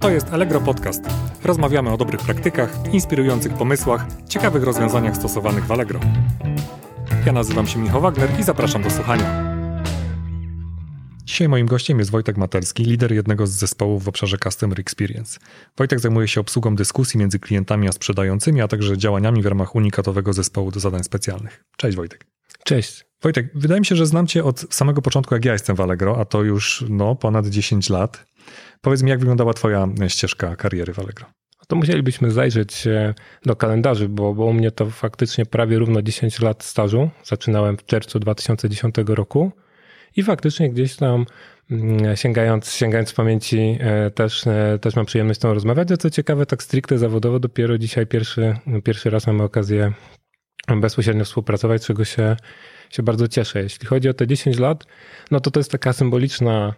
To jest Allegro Podcast. Rozmawiamy o dobrych praktykach, inspirujących pomysłach, ciekawych rozwiązaniach stosowanych w Allegro. Ja nazywam się Michał Wagner i zapraszam do słuchania. Dzisiaj moim gościem jest Wojtek Matelski, lider jednego z zespołów w obszarze Customer Experience. Wojtek zajmuje się obsługą dyskusji między klientami a sprzedającymi, a także działaniami w ramach unikatowego zespołu do zadań specjalnych. Cześć Wojtek. Cześć. Wojtek, wydaje mi się, że znam Cię od samego początku, jak ja jestem w Allegro, a to już no, ponad 10 lat. Powiedz mi, jak wyglądała Twoja ścieżka kariery w Allegro? To musielibyśmy zajrzeć do kalendarzy, bo, bo u mnie to faktycznie prawie równo 10 lat stażu. Zaczynałem w czerwcu 2010 roku i faktycznie gdzieś tam mm, sięgając, sięgając w pamięci e, też, e, też mam przyjemność z tą rozmawiać. A co ciekawe, tak stricte zawodowo dopiero dzisiaj pierwszy, pierwszy raz mamy okazję bezpośrednio współpracować, czego się, się bardzo cieszę. Jeśli chodzi o te 10 lat, no to to jest taka symboliczna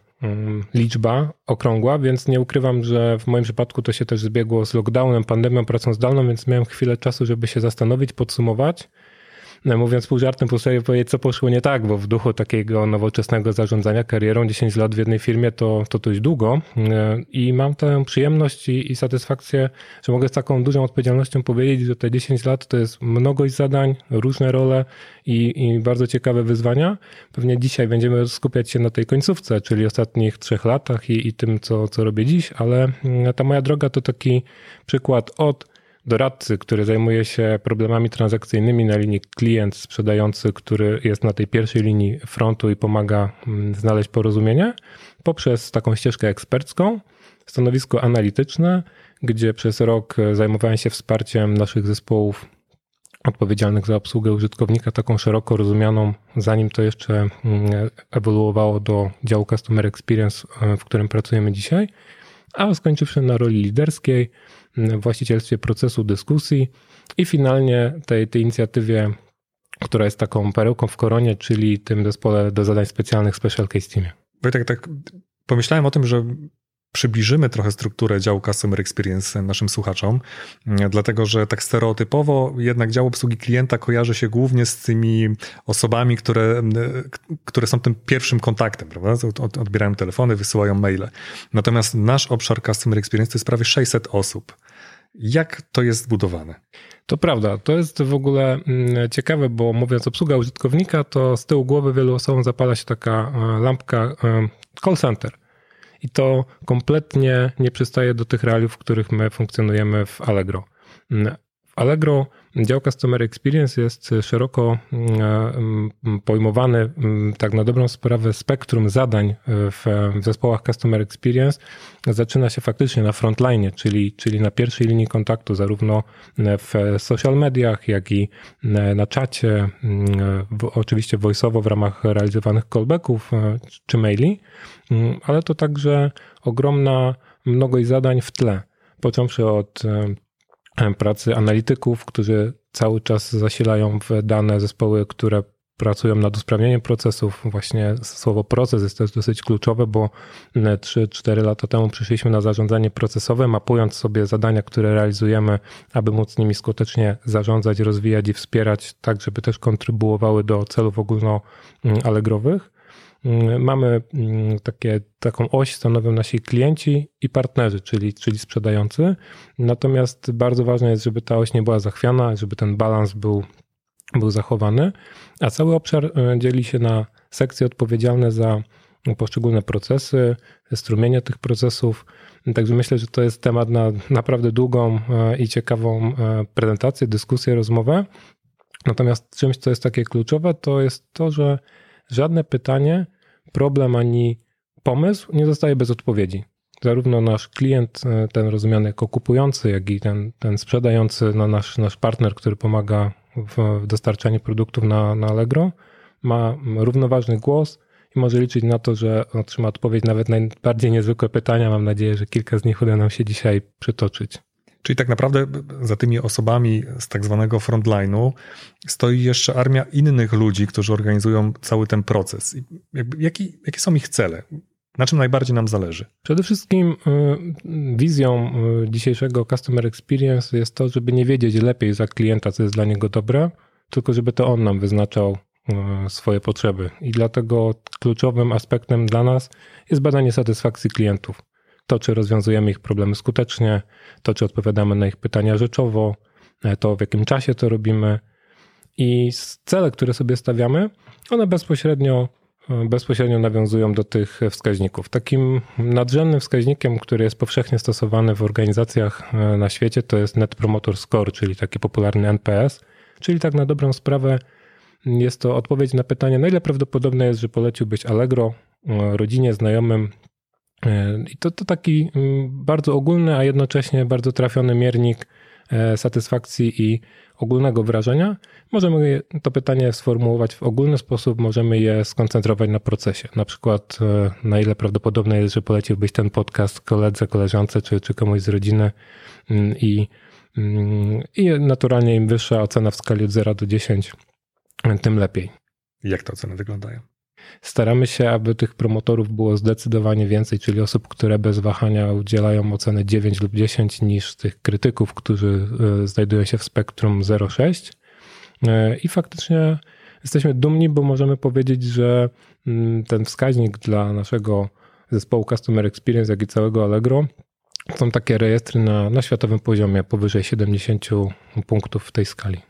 liczba okrągła, więc nie ukrywam, że w moim przypadku to się też zbiegło z lockdownem, pandemią, pracą zdalną, więc miałem chwilę czasu, żeby się zastanowić, podsumować mówiąc pół żartem, pół serio powiedzieć, co poszło nie tak, bo w duchu takiego nowoczesnego zarządzania karierą 10 lat w jednej firmie to, to dość długo e, i mam tę przyjemność i, i satysfakcję, że mogę z taką dużą odpowiedzialnością powiedzieć, że te 10 lat to jest mnogość zadań, różne role i, i bardzo ciekawe wyzwania. Pewnie dzisiaj będziemy skupiać się na tej końcówce, czyli ostatnich trzech latach i, i tym, co, co robię dziś, ale mm, ta moja droga to taki przykład od doradcy, który zajmuje się problemami transakcyjnymi na linii klient sprzedający, który jest na tej pierwszej linii frontu i pomaga mm, znaleźć porozumienie, poprzez taką ścieżkę ekspercką, stanowisko analityczne, gdzie przez rok zajmowałem się wsparciem naszych zespołów odpowiedzialnych za obsługę użytkownika, taką szeroko rozumianą, zanim to jeszcze mm, ewoluowało do działu Customer Experience, w którym pracujemy dzisiaj, a skończywszy na roli liderskiej, właścicielstwie procesu dyskusji i finalnie tej, tej inicjatywie, która jest taką perełką w koronie, czyli tym zespole do zadań specjalnych Special Case Teamie. Wojtek, tak pomyślałem o tym, że przybliżymy trochę strukturę działu Customer Experience naszym słuchaczom, dlatego że tak stereotypowo jednak dział obsługi klienta kojarzy się głównie z tymi osobami, które, które są tym pierwszym kontaktem, prawda? Odbierają telefony, wysyłają maile. Natomiast nasz obszar Customer Experience to jest prawie 600 osób. Jak to jest zbudowane? To prawda, to jest w ogóle mm, ciekawe, bo mówiąc obsługa użytkownika, to z tyłu głowy wielu osobom zapala się taka e, lampka e, call center. I to kompletnie nie przystaje do tych realiów, w których my funkcjonujemy w Allegro. W Allegro dział Customer Experience jest szeroko mm, pojmowany, mm, tak na dobrą sprawę, spektrum zadań w, w zespołach Customer Experience. Zaczyna się faktycznie na frontline, czyli, czyli na pierwszej linii kontaktu, zarówno w social mediach, jak i na czacie, mm, oczywiście voiceowo w ramach realizowanych callbacków czy maili, ale to także ogromna mnogość zadań w tle, począwszy od pracy analityków, którzy cały czas zasilają w dane zespoły, które pracują nad usprawnieniem procesów. Właśnie słowo proces jest też dosyć kluczowe, bo 3-4 lata temu przyszliśmy na zarządzanie procesowe, mapując sobie zadania, które realizujemy, aby móc nimi skutecznie zarządzać, rozwijać i wspierać, tak żeby też kontrybuowały do celów ogólnoalegrowych. Mm, mamy mm, takie, taką oś stanowią nasi klienci i partnerzy, czyli, czyli sprzedający. Natomiast bardzo ważne jest, żeby ta oś nie była zachwiana, żeby ten balans był, był zachowany. A cały obszar e, dzieli się na sekcje odpowiedzialne za poszczególne procesy, strumienie tych procesów. Także myślę, że to jest temat na naprawdę długą e, i ciekawą e, prezentację, dyskusję, rozmowę. Natomiast czymś, co jest takie kluczowe, to jest to, że żadne pytanie, problem ani pomysł nie zostaje bez odpowiedzi. Zarówno nasz klient, e, ten rozumiany jako kupujący, jak i ten, ten sprzedający, no nasz, nasz partner, który pomaga w dostarczaniu produktów na, na Allegro, ma równoważny głos i może liczyć na to, że otrzyma odpowiedź nawet na najbardziej niezwykłe pytania. Mam nadzieję, że kilka z nich uda nam się dzisiaj przytoczyć. Czyli tak naprawdę za tymi osobami z tak zwanego frontline'u stoi jeszcze armia innych ludzi, którzy organizują cały ten proces. Jaki, jakie są ich cele? Na czym najbardziej nam zależy? Przede wszystkim y, wizją y, dzisiejszego Customer Experience jest to, żeby nie wiedzieć lepiej za klienta, co jest dla niego dobre, tylko żeby to on nam wyznaczał y, swoje potrzeby. I dlatego kluczowym aspektem dla nas jest badanie satysfakcji klientów. To, czy rozwiązujemy ich problemy skutecznie, to, czy odpowiadamy na ich pytania rzeczowo, to w jakim czasie to robimy. I cele, które sobie stawiamy, one bezpośrednio bezpośrednio nawiązują do tych wskaźników. Takim nadrzędnym wskaźnikiem, który jest powszechnie stosowany w organizacjach e, na świecie, to jest Net Promoter Score, czyli taki popularny NPS, czyli tak na dobrą sprawę jest to odpowiedź na pytanie, na ile prawdopodobne jest, że poleciłbyś Allegro e, rodzinie, znajomym. E, I to, to taki mm, bardzo ogólny, a jednocześnie bardzo trafiony miernik satysfakcji i ogólnego wrażenia. Możemy to pytanie sformułować w ogólny sposób, możemy je skoncentrować na procesie. Na przykład, e, na ile prawdopodobne jest, że poleciłbyś ten podcast koledze, koleżance czy, czy komuś z rodziny mm, i, mm, i naturalnie im wyższa ocena w skali od 0 do 10, tym lepiej. Jak te oceny wyglądają? Staramy się, aby tych promotorów było zdecydowanie więcej, czyli osób, które bez wahania udzielają oceny 9 lub 10, niż tych krytyków, którzy e, znajdują się w spektrum 0,6. E, I faktycznie jesteśmy dumni, bo możemy powiedzieć, że mm, ten wskaźnik dla naszego zespołu Customer Experience, jak i całego Allegro, są takie rejestry na, na światowym poziomie powyżej 70 punktów w tej skali.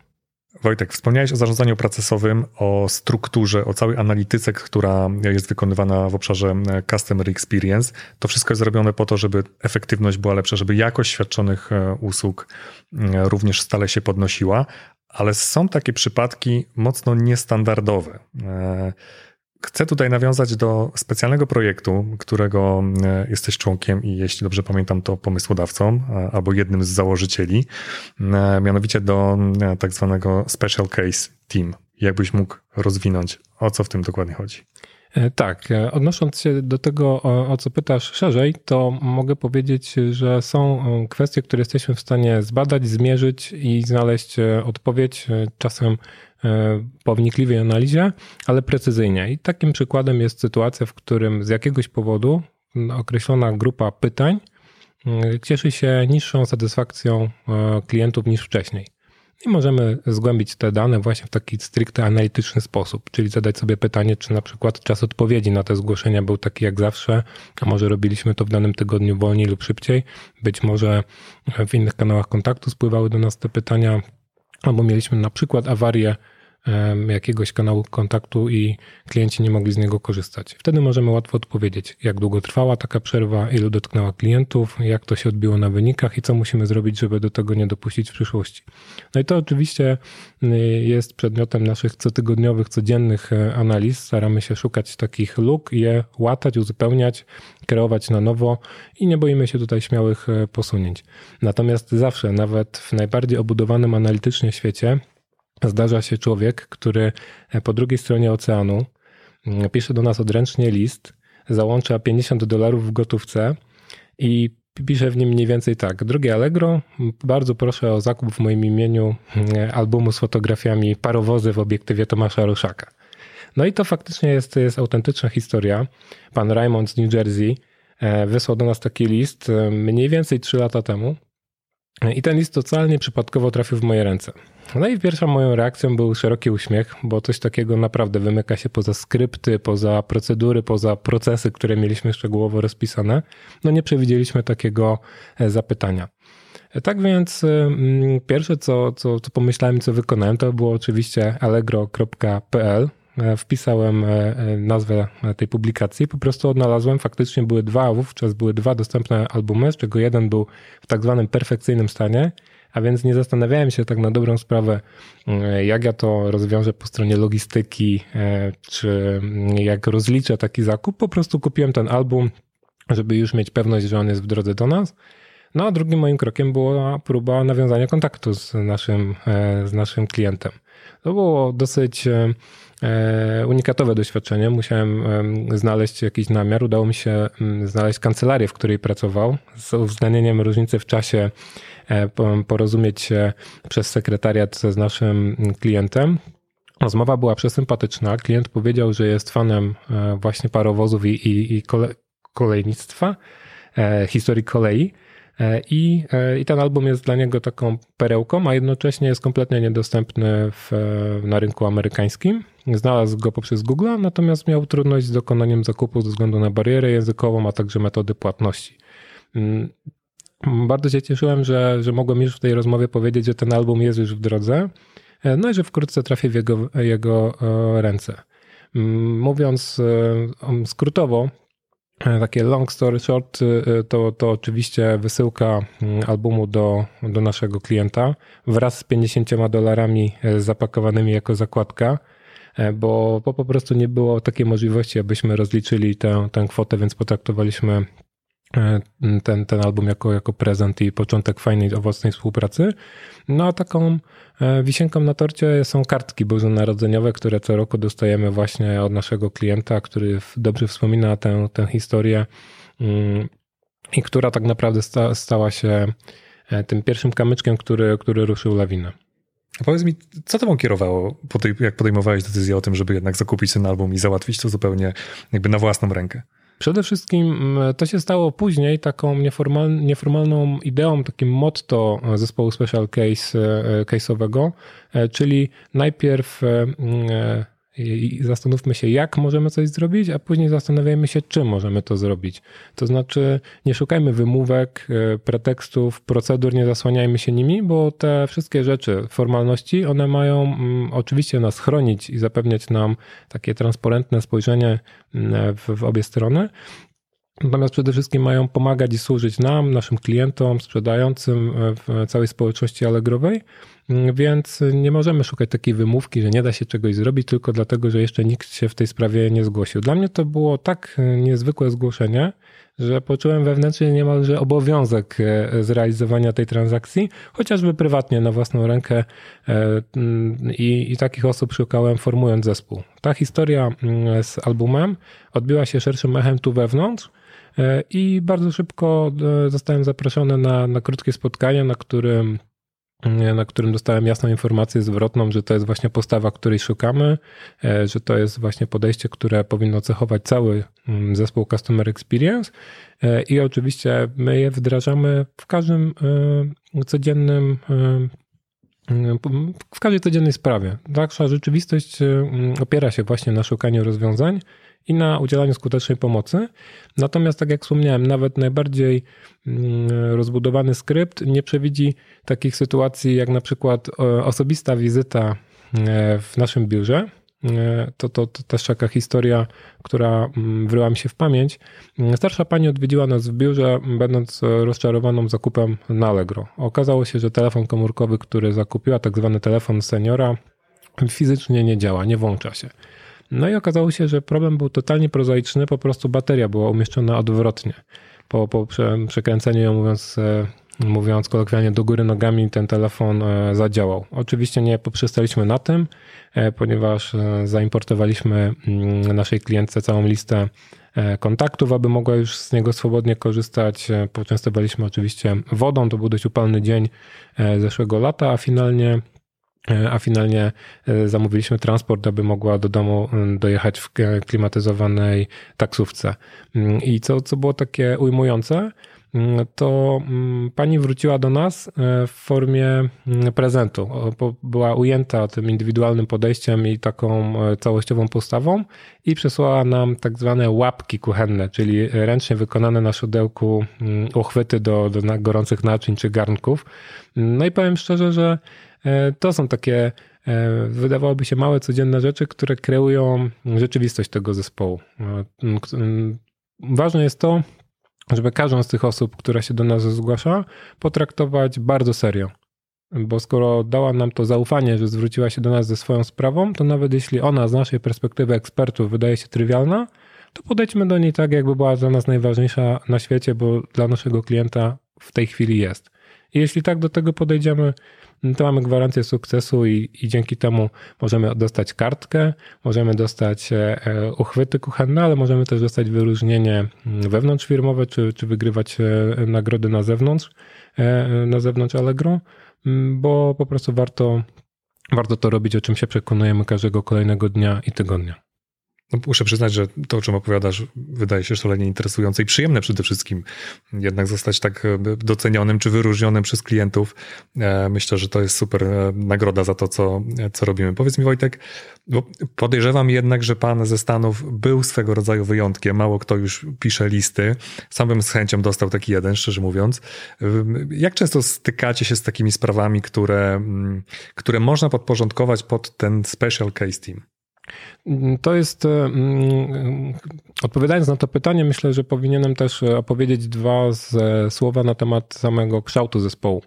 Wojtek, wspomniałeś o zarządzaniu procesowym, o strukturze, o całej analityce, która jest wykonywana w obszarze e, Customer Experience. To wszystko jest zrobione po to, żeby efektywność była lepsza, żeby jakość świadczonych e, usług e, również stale się podnosiła, ale są takie przypadki mocno niestandardowe. Chcę tutaj nawiązać do specjalnego projektu, którego e, jesteś członkiem i jeśli dobrze pamiętam, to pomysłodawcą albo jednym z założycieli, e, mianowicie do e, tak zwanego Special Case Team. Jakbyś mógł rozwinąć, o co w tym dokładnie chodzi? Tak, odnosząc się do tego, o, co pytasz szerzej, to mogę powiedzieć, że są kwestie, które jesteśmy w stanie zbadać, zmierzyć i znaleźć odpowiedź. Czasem E, po wnikliwej analizie, ale precyzyjnie. I takim przykładem jest sytuacja, w którym z jakiegoś powodu określona grupa pytań cieszy się niższą satysfakcją e, klientów niż wcześniej. I możemy zgłębić te dane właśnie w taki stricte analityczny sposób, czyli zadać sobie pytanie, czy na przykład czas odpowiedzi na te zgłoszenia był taki jak zawsze, a może robiliśmy to w danym tygodniu wolniej lub szybciej. Być może w innych kanałach kontaktu spływały do nas te pytania, albo mieliśmy na przykład awarię jakiegoś kanału kontaktu i klienci nie mogli z niego korzystać. Wtedy możemy łatwo odpowiedzieć, jak długo trwała taka przerwa, ilu dotknęła klientów, jak to się odbiło na wynikach i co musimy zrobić, żeby do tego nie dopuścić w przyszłości. No i to oczywiście y, jest przedmiotem naszych cotygodniowych, codziennych e, analiz. Staramy się szukać takich luk, je łatać, uzupełniać, kreować na nowo i nie boimy się tutaj śmiałych e, posunięć. Natomiast zawsze, nawet w najbardziej obudowanym analitycznie świecie, zdarza się człowiek, który e, po drugiej stronie oceanu mm, pisze do nas odręcznie list, załącza 50 dolarów w gotówce i pisze w nim mniej więcej tak. Drugie Allegro, bardzo proszę o zakup w moim imieniu mm, albumu z fotografiami parowozy w obiektywie Tomasza Ruszaka. No i to faktycznie jest, jest autentyczna historia. Pan Raymond z New Jersey e, wysłał do nas taki list e, mniej więcej 3 lata temu. I ten list totalnie przypadkowo trafił w moje ręce. No i pierwszą moją reakcją był szeroki uśmiech, bo coś takiego naprawdę wymyka się poza skrypty, poza procedury, poza procesy, które mieliśmy szczegółowo rozpisane. No nie przewidzieliśmy takiego e, zapytania. E, tak więc mm, pierwsze, co, co, co pomyślałem, co wykonałem, to było oczywiście allegro.pl. E, wpisałem nazwę tej publikacji, po prostu odnalazłem, faktycznie były dwa, wówczas były dwa dostępne albumy, z czego jeden był w tak zwanym perfekcyjnym stanie, a więc nie zastanawiałem się tak na dobrą sprawę, jak ja to rozwiążę po stronie logistyki, e, czy jak rozliczę taki zakup. Po prostu kupiłem ten album, żeby już mieć pewność, że on jest w drodze do nas. No a drugim moim krokiem była próba nawiązania kontaktu z naszym, e, z naszym klientem. To było dosyć e, unikatowe doświadczenie. Musiałem znaleźć jakiś namiar. Udało mi się mm, znaleźć kancelarię, w której pracował, z uwzględnieniem różnicy w czasie E, porozumieć się przez sekretariat z naszym klientem. Rozmowa była przesympatyczna. Klient powiedział, że jest fanem e, właśnie parowozów i, i, i kole, kolejnictwa, e, historii kolei. I, I ten album jest dla niego taką perełką, a jednocześnie jest kompletnie niedostępny w, na rynku amerykańskim. Znalazł go poprzez Google, natomiast miał trudność z dokonaniem zakupu ze względu na barierę językową, a także metody płatności. Bardzo się cieszyłem, że, że mogłem już w tej rozmowie powiedzieć, że ten album jest już w drodze, no i że wkrótce trafię w jego, jego ręce. Mówiąc skrótowo, takie long story short, to, to oczywiście wysyłka albumu do, do naszego klienta wraz z 50 dolarami zapakowanymi jako zakładka. E, bo, bo po prostu nie było takiej możliwości, abyśmy rozliczyli tę, tę kwotę, więc potraktowaliśmy e, ten, ten album jako, jako prezent i początek fajnej, owocnej współpracy. No a taką e, wisienką na torcie są kartki bożonarodzeniowe, które co roku dostajemy właśnie od naszego klienta, który dobrze wspomina tę, tę historię mm, i która tak naprawdę sta, stała się tym pierwszym kamyczkiem, który, który ruszył lawinę. A powiedz mi, co tobą kierowało, jak podejmowałeś decyzję o tym, żeby jednak zakupić ten album i załatwić to zupełnie jakby na własną rękę? Przede wszystkim mm, to się stało później taką nieformal, nieformalną ideą, takim motto zespołu Special Case, e, case'owego, e, czyli najpierw e, mm, i zastanówmy się, jak możemy coś zrobić, a później zastanawiajmy się, czym możemy to zrobić. To znaczy, nie szukajmy wymówek, e, pretekstów, procedur, nie zasłaniajmy się nimi, bo te wszystkie rzeczy, formalności, one mają mm, oczywiście nas chronić i zapewniać nam takie transparentne spojrzenie mm, w, w obie strony, Natomiast przede wszystkim mają pomagać i służyć nam, naszym klientom, sprzedającym w całej społeczności Allegrowej, więc nie możemy szukać takiej wymówki, że nie da się czegoś zrobić tylko dlatego, że jeszcze nikt się w tej sprawie nie zgłosił. Dla mnie to było tak niezwykłe zgłoszenie, że poczułem wewnętrznie niemalże obowiązek e, zrealizowania tej transakcji, chociażby prywatnie na własną rękę e, i, i takich osób szukałem formując zespół. Ta historia z albumem odbiła się szerszym echem tu wewnątrz, E, I bardzo szybko e, zostałem zaproszony na, na krótkie spotkanie, na którym e, na którym dostałem jasną informację zwrotną, że to jest właśnie postawa, której szukamy, że to jest właśnie podejście, które powinno cechować cały mm, zespół Customer Experience i oczywiście my je wdrażamy w każdym codziennym w każdej codziennej sprawie. Nasza rzeczywistość opiera się właśnie na szukaniu rozwiązań i na udzielaniu skutecznej pomocy. Natomiast, tak jak wspomniałem, nawet najbardziej mm, rozbudowany skrypt nie przewidzi takich sytuacji, jak na przykład e, osobista wizyta e, w naszym biurze. E, to, to, to też taka historia, która mm, wryła mi się w pamięć. Starsza pani odwiedziła nas w biurze, będąc rozczarowaną zakupem na Allegro. Okazało się, że telefon komórkowy, który zakupiła, tak zwany telefon seniora, fizycznie nie działa, nie włącza się. No i okazało się, że problem był totalnie prozaiczny, po prostu bateria była umieszczona odwrotnie. Po, po przekręceniu ją, mówiąc, e, mówiąc kolokwialnie, do góry nogami, ten telefon e, zadziałał. Oczywiście nie poprzestaliśmy na tym, e, ponieważ zaimportowaliśmy mm, naszej klientce całą listę kontaktów, aby mogła już z niego swobodnie korzystać. Poczęstowaliśmy oczywiście wodą, to był dość upalny dzień zeszłego lata, a finalnie a finalnie e, zamówiliśmy transport, aby mogła do domu dojechać w klimatyzowanej taksówce. Mm, I co, co było takie ujmujące, mm, to mm, pani wróciła do nas e, w formie prezentu. Była ujęta tym indywidualnym podejściem i taką całościową postawą i przesłała nam tak zwane łapki kuchenne, czyli ręcznie wykonane na szydełku uchwyty do, do gorących naczyń czy garnków. No i powiem szczerze, że E, to są takie, e, wydawałoby się, małe, codzienne rzeczy, które kreują rzeczywistość tego zespołu. E, ważne jest to, żeby każdą z tych osób, która się do nas zgłasza, potraktować bardzo serio. Bo skoro dała nam to zaufanie, że zwróciła się do nas ze swoją sprawą, to nawet jeśli ona z naszej perspektywy ekspertów wydaje się trywialna, to podejdźmy do niej tak, jakby była dla nas najważniejsza na świecie, bo dla naszego klienta w tej chwili jest. Jeśli tak do tego podejdziemy, no to mamy gwarancję sukcesu i, i dzięki temu możemy dostać kartkę, możemy dostać e, e, uchwyty kuchenne, ale możemy też dostać wyróżnienie mm, wewnątrzfirmowe, czy, czy wygrywać e, nagrody na zewnątrz, na zewnątrz Allegro, mm, bo po prostu warto, warto to robić, o czym się przekonujemy każdego kolejnego dnia i tygodnia. No, muszę przyznać, że to, o czym opowiadasz, wydaje się szalenie interesujące i przyjemne przede wszystkim. Jednak zostać tak e, docenionym czy wyróżnionym przez klientów. E, myślę, że to jest super e, nagroda za to, co, co robimy. Powiedz mi, Wojtek, bo podejrzewam jednak, że pan ze Stanów był swego rodzaju wyjątkiem. Mało kto już pisze listy. Sam bym z chęcią dostał taki jeden, szczerze mówiąc. Jak często stykacie się z takimi sprawami, które, mm, które można podporządkować pod ten special case team? To jest, e, mm, odpowiadając na to pytanie, myślę, że powinienem też e, opowiedzieć dwa słowa na temat samego kształtu zespołu.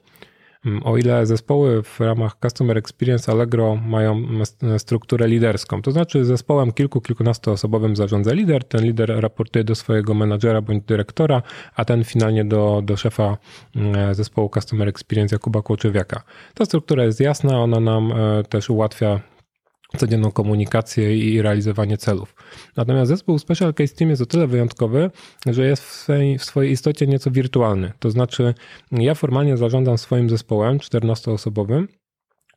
Mm, o ile zespoły w ramach Customer Experience Allegro mają strukturę liderską, to znaczy zespołem kilku, kilkunastoosobowym zarządza lider, ten lider raportuje do swojego menadżera bądź dyrektora, a ten finalnie do, do szefa mm, zespołu Customer Experience Jakuba Kłoczywiaka. Ta struktura jest jasna, ona nam e, też ułatwia codzienną komunikację i realizowanie celów. Natomiast zespół Special Case Team jest o tyle wyjątkowy, że jest w swojej, w swojej istocie nieco wirtualny. To znaczy, ja formalnie zarządzam swoim zespołem 14-osobowym,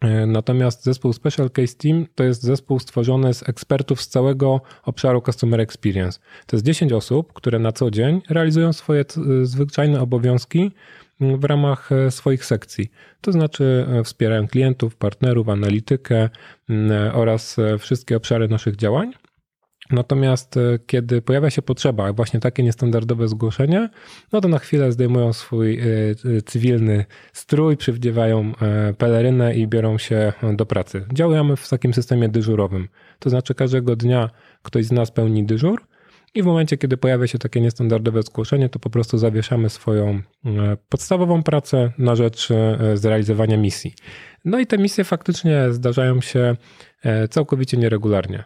e, Natomiast zespół Special Case Team to jest zespół stworzony z ekspertów z całego obszaru Customer Experience. To jest 10 osób, które na co dzień realizują swoje zwyczajne obowiązki w ramach e, swoich sekcji. To znaczy e, wspierają klientów, partnerów, analitykę oraz e, wszystkie obszary naszych działań. Natomiast kiedy pojawia się potrzeba, właśnie takie niestandardowe zgłoszenie, no to na chwilę zdejmują swój cywilny strój, przywdziewają pelerynę i biorą się do pracy. Działamy w takim systemie dyżurowym. To znaczy każdego dnia ktoś z nas pełni dyżur, i w momencie, kiedy pojawia się takie niestandardowe zgłoszenie, to po prostu zawieszamy swoją e, podstawową pracę na rzecz e, zrealizowania misji. No i te misje faktycznie zdarzają się e, całkowicie nieregularnie.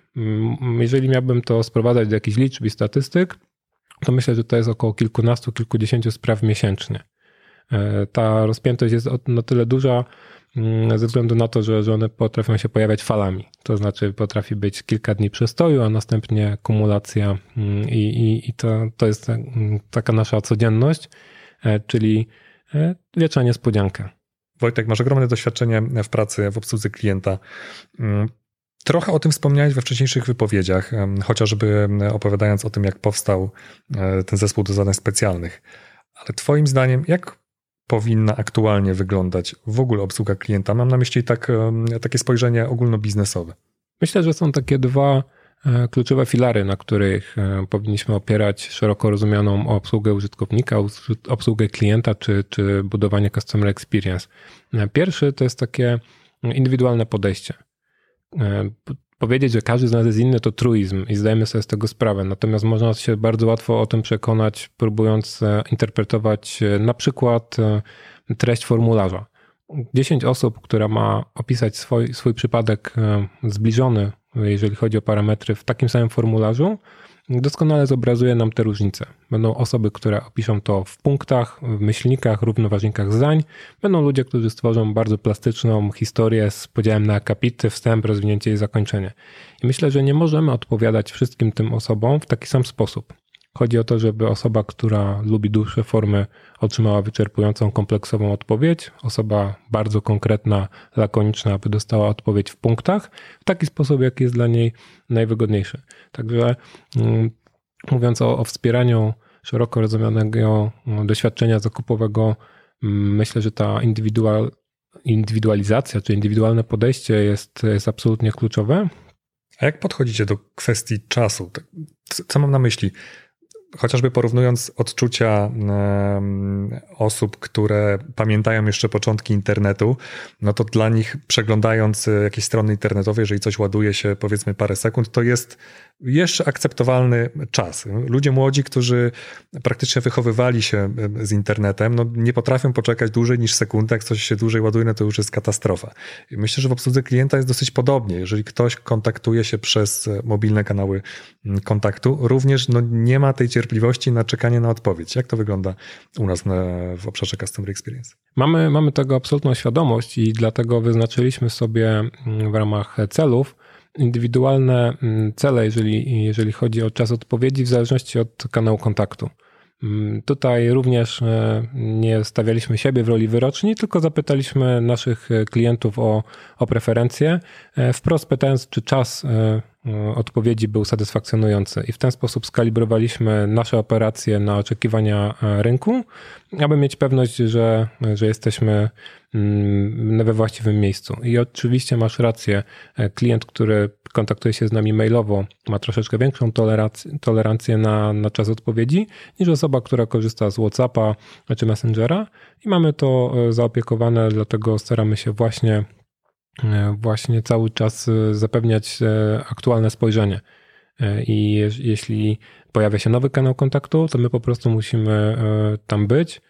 Jeżeli miałbym to sprowadzać do jakichś liczb i statystyk, to myślę, że to jest około kilkunastu, kilkudziesięciu spraw miesięcznie. Ta rozpiętość jest na tyle duża, Mm, ze względu na to, że, że one potrafią się pojawiać falami. To znaczy potrafi być kilka dni przestoju, a następnie kumulacja mm, i, i, i to, to jest mm, taka nasza codzienność, e, czyli e, wieczna niespodzianka. Wojtek, masz ogromne doświadczenie w pracy w obsłudze klienta. Trochę o tym wspomniałeś we wcześniejszych wypowiedziach, chociażby opowiadając o tym, jak powstał e, ten zespół do zadań specjalnych. Ale Twoim zdaniem, jak powinna aktualnie wyglądać w ogóle obsługa klienta? Mam na myśli tak, takie spojrzenie ogólnobiznesowe. Myślę, że są takie dwa e, kluczowe filary, na których e, powinniśmy opierać szeroko rozumianą obsługę użytkownika, obsługę klienta czy, czy budowanie customer experience. E, pierwszy to jest takie indywidualne podejście powiedzieć, że każdy z nas jest inny, to truizm i zdajemy sobie z tego sprawę. Natomiast można się bardzo łatwo o tym przekonać, próbując e, interpretować e, na przykład e, treść formularza. 10 osób, która ma opisać swój, swój przypadek zbliżony, jeżeli chodzi o parametry, w takim samym formularzu, doskonale zobrazuje nam te różnice. Będą osoby, które opiszą to w punktach, w myślnikach, równoważnikach zdań. Będą ludzie, którzy stworzą bardzo plastyczną historię z podziałem na akapity, wstęp, rozwinięcie i zakończenie. I myślę, że nie możemy odpowiadać wszystkim tym osobom w taki sam sposób. Chodzi o to, żeby osoba, która lubi dłuższe formy, otrzymała wyczerpującą, kompleksową odpowiedź. Osoba bardzo konkretna, lakoniczna, aby dostała odpowiedź w punktach, w taki sposób, jaki jest dla niej najwygodniejszy. Także mm, mówiąc o, o wspieraniu szeroko rozumianego mm, doświadczenia zakupowego, mm, myślę, że ta indywidual, indywidualizacja czy indywidualne podejście jest, jest absolutnie kluczowe. A jak podchodzicie do kwestii czasu? Co mam na myśli? Chociażby porównując odczucia osób, które pamiętają jeszcze początki internetu, no to dla nich przeglądając jakieś strony internetowe, jeżeli coś ładuje się powiedzmy parę sekund, to jest jeszcze akceptowalny czas. Ludzie młodzi, którzy praktycznie wychowywali się z internetem, no nie potrafią poczekać dłużej niż sekundę. Jak coś się dłużej ładuje, no to już jest katastrofa. I myślę, że w obsłudze klienta jest dosyć podobnie. Jeżeli ktoś kontaktuje się przez mobilne kanały kontaktu, również no nie ma tej cierpliwości na czekanie na odpowiedź. Jak to wygląda u nas na, w obszarze Customer Experience? Mamy, mamy tego absolutną świadomość i dlatego wyznaczyliśmy sobie w ramach celów indywidualne cele, jeżeli, jeżeli chodzi o czas odpowiedzi, w zależności od kanału kontaktu. Mm, tutaj również e, nie stawialiśmy siebie w roli wyroczni, tylko zapytaliśmy naszych klientów o, o preferencje, wprost pytając, czy czas odpowiedzi był satysfakcjonujący. I w ten sposób skalibrowaliśmy nasze operacje na oczekiwania rynku, aby mieć pewność, że, że jesteśmy mm, we właściwym miejscu. I oczywiście masz rację, klient, który kontaktuje się z nami mailowo, ma troszeczkę większą tolerancję na, na czas odpowiedzi niż osoba, która korzysta z WhatsAppa czy Messengera i mamy to e, zaopiekowane, dlatego staramy się właśnie, e, właśnie cały czas e, zapewniać aktualne spojrzenie. I jeśli pojawia się nowy kanał kontaktu, to my po prostu musimy tam być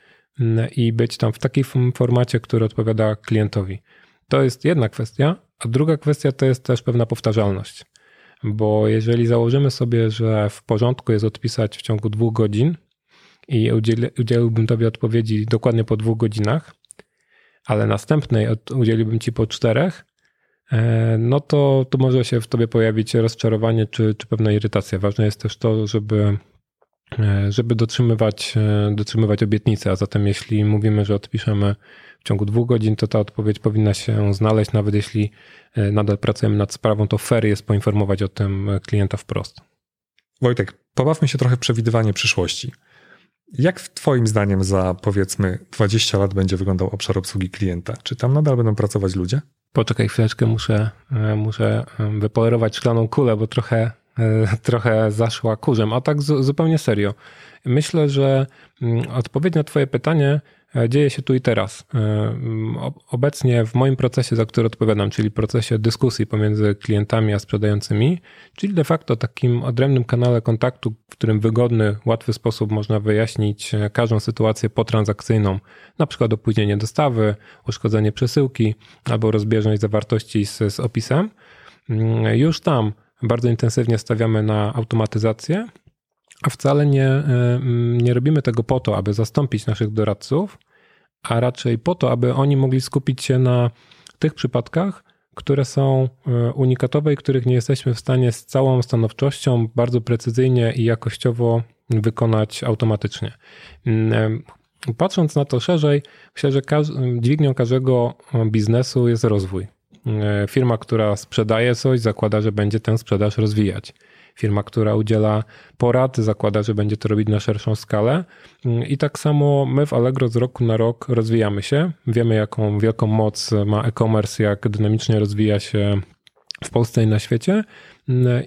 i być tam w takim formacie, który odpowiada klientowi. To jest jedna kwestia, a druga kwestia to jest też pewna powtarzalność. Bo jeżeli założymy sobie, że w porządku jest odpisać w ciągu dwóch godzin i udzieliłbym Tobie odpowiedzi dokładnie po dwóch godzinach, ale następnej udzieliłbym Ci po czterech, e, no to, to może się w Tobie pojawić rozczarowanie czy, czy pewna irytacja. Ważne jest też to, żeby, e, żeby dotrzymywać, e, dotrzymywać obietnicy, a zatem jeśli mówimy, że odpiszemy w ciągu dwóch godzin, to ta odpowiedź powinna się znaleźć, nawet jeśli nadal pracujemy nad sprawą, to fair jest poinformować o tym klienta wprost. Wojtek, pobawmy się trochę przewidywanie przyszłości. Jak Twoim zdaniem za powiedzmy 20 lat będzie wyglądał obszar obsługi klienta? Czy tam nadal będą pracować ludzie? Poczekaj chwileczkę, muszę, e, muszę e, wypolerować szklaną kulę, bo trochę, trochę zaszła kurzem, a tak zupełnie serio. Myślę, że mm, odpowiedź na Twoje pytanie E, dzieje się tu i teraz. E, obecnie w moim procesie, za który odpowiadam, czyli procesie dyskusji pomiędzy klientami a sprzedającymi, czyli de facto takim odrębnym kanale kontaktu, w którym wygodny, łatwy sposób można wyjaśnić e, każdą sytuację potransakcyjną, na przykład opóźnienie dostawy, uszkodzenie przesyłki albo rozbieżność zawartości z, z opisem. Mm, już tam bardzo intensywnie stawiamy na automatyzację a wcale nie, e, mm, nie robimy tego po to, aby zastąpić naszych doradców, a raczej po to, aby oni mogli skupić się na tych przypadkach, które są e, unikatowe i których nie jesteśmy w stanie z całą stanowczością, bardzo precyzyjnie i jakościowo wykonać automatycznie. Mm, e, patrząc na to szerzej, myślę, że dźwignią każdego biznesu jest rozwój. Firma, która sprzedaje coś, zakłada, że będzie tę sprzedaż rozwijać. Firma, która udziela porad, zakłada, że będzie to robić na szerszą skalę. I tak samo my w Allegro z roku na rok rozwijamy się. Wiemy, jaką wielką moc ma e-commerce, jak dynamicznie rozwija się w Polsce i na świecie.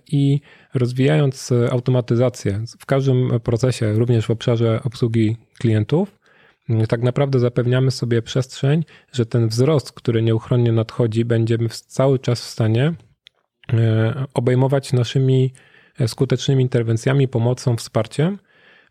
I rozwijając automatyzację w każdym procesie, również w obszarze obsługi klientów, tak naprawdę zapewniamy sobie przestrzeń, że ten wzrost, który nieuchronnie nadchodzi, będziemy cały czas w stanie e, obejmować naszymi skutecznymi interwencjami, pomocą, wsparciem.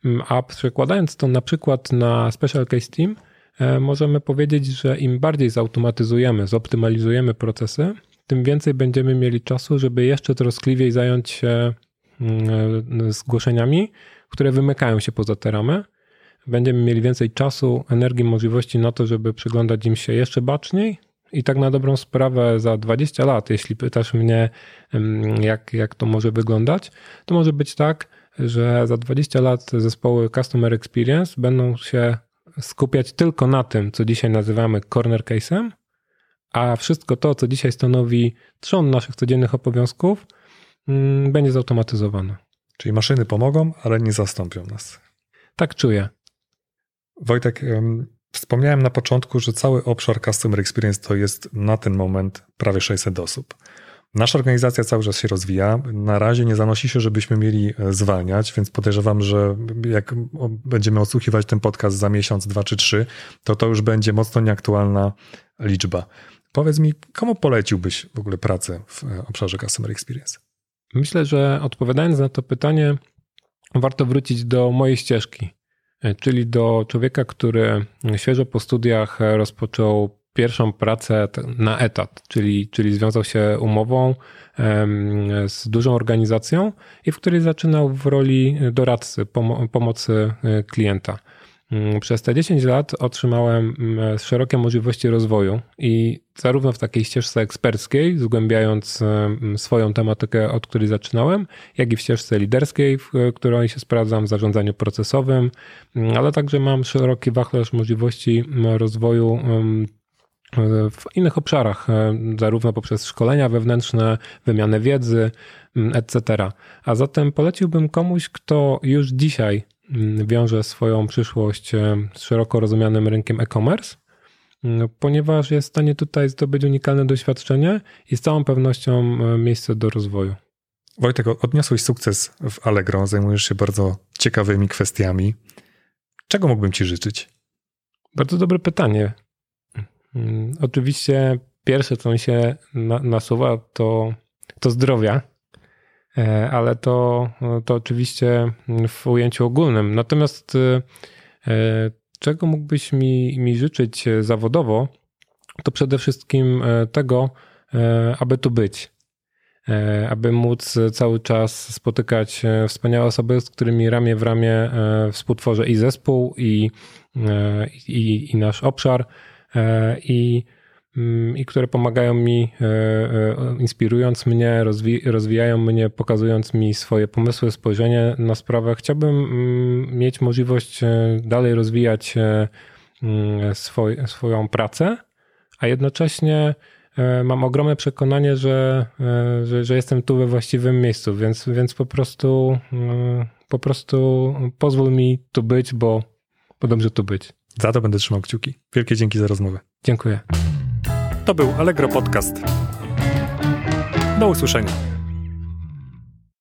Mm, a przekładając to na przykład na Special Case Team, e, możemy powiedzieć, że im bardziej zautomatyzujemy, zoptymalizujemy procesy, tym więcej będziemy mieli czasu, żeby jeszcze troskliwiej zająć się mm, e, zgłoszeniami, które wymykają się poza te ramy. Będziemy mieli więcej czasu, energii, możliwości na to, żeby przyglądać im się jeszcze baczniej, i tak na dobrą sprawę za 20 lat, jeśli pytasz mnie, jak, jak to może wyglądać, to może być tak, że za 20 lat zespoły Customer Experience będą się skupiać tylko na tym, co dzisiaj nazywamy corner case'em, a wszystko to, co dzisiaj stanowi trzon naszych codziennych obowiązków, mm, będzie zautomatyzowane. Czyli maszyny pomogą, ale nie zastąpią nas. Tak czuję. Wojtek, Wspomniałem na początku, że cały obszar Customer Experience to jest na ten moment prawie 600 osób. Nasza organizacja cały czas się rozwija. Na razie nie zanosi się, żebyśmy mieli e, zwalniać, więc podejrzewam, że jak będziemy odsłuchiwać ten podcast za miesiąc, dwa czy trzy, to to już będzie mocno nieaktualna liczba. Powiedz mi, komu poleciłbyś w ogóle pracę w e, obszarze Customer Experience? Myślę, że odpowiadając na to pytanie, warto wrócić do mojej ścieżki. E, czyli do człowieka, który świeżo po studiach rozpoczął pierwszą pracę na etat, czyli, czyli związał się umową z dużą organizacją i w której zaczynał w roli doradcy, pomocy e, klienta. Mm, przez te 10 lat otrzymałem mm, szerokie możliwości rozwoju i zarówno w takiej ścieżce eksperckiej, zgłębiając mm, swoją tematykę, od której zaczynałem, jak i w ścieżce liderskiej, w której się sprawdzam w zarządzaniu procesowym, ale także mam szeroki wachlarz możliwości rozwoju w innych obszarach, e, zarówno poprzez szkolenia wewnętrzne, wymianę wiedzy, etc. A zatem poleciłbym komuś, kto już dzisiaj wiąże swoją przyszłość e, z szeroko rozumianym rynkiem e-commerce, mm, ponieważ jest w stanie tutaj zdobyć unikalne doświadczenie i z całą pewnością e, miejsce do rozwoju. Wojtek, odniosłeś sukces w Allegro, zajmujesz się bardzo ciekawymi kwestiami. Czego mógłbym Ci życzyć? Bardzo dobre pytanie. Mm, oczywiście pierwsze, co mi się nasuwa, to, to zdrowia ale to, to oczywiście w ujęciu ogólnym. Natomiast e, czego mógłbyś mi, mi życzyć zawodowo, to przede wszystkim e, tego, aby tu być. Aby móc cały czas spotykać wspaniałe osoby, z którymi ramię w ramię współtworzę i zespół, i, i, i nasz obszar, i i które pomagają mi, e, e, inspirując mnie, rozwijają mnie, pokazując mi swoje pomysły, spojrzenie na sprawę. Chciałbym mm, mieć możliwość e, dalej rozwijać mm, swoj, swoją pracę, a jednocześnie mam ogromne przekonanie, że, że, że jestem tu we właściwym miejscu, więc, więc po prostu po prostu pozwól mi tu być, bo, bo dobrze tu być. Za to będę trzymał kciuki. Wielkie dzięki za rozmowę. Dziękuję. To był Allegro Podcast. Do usłyszenia.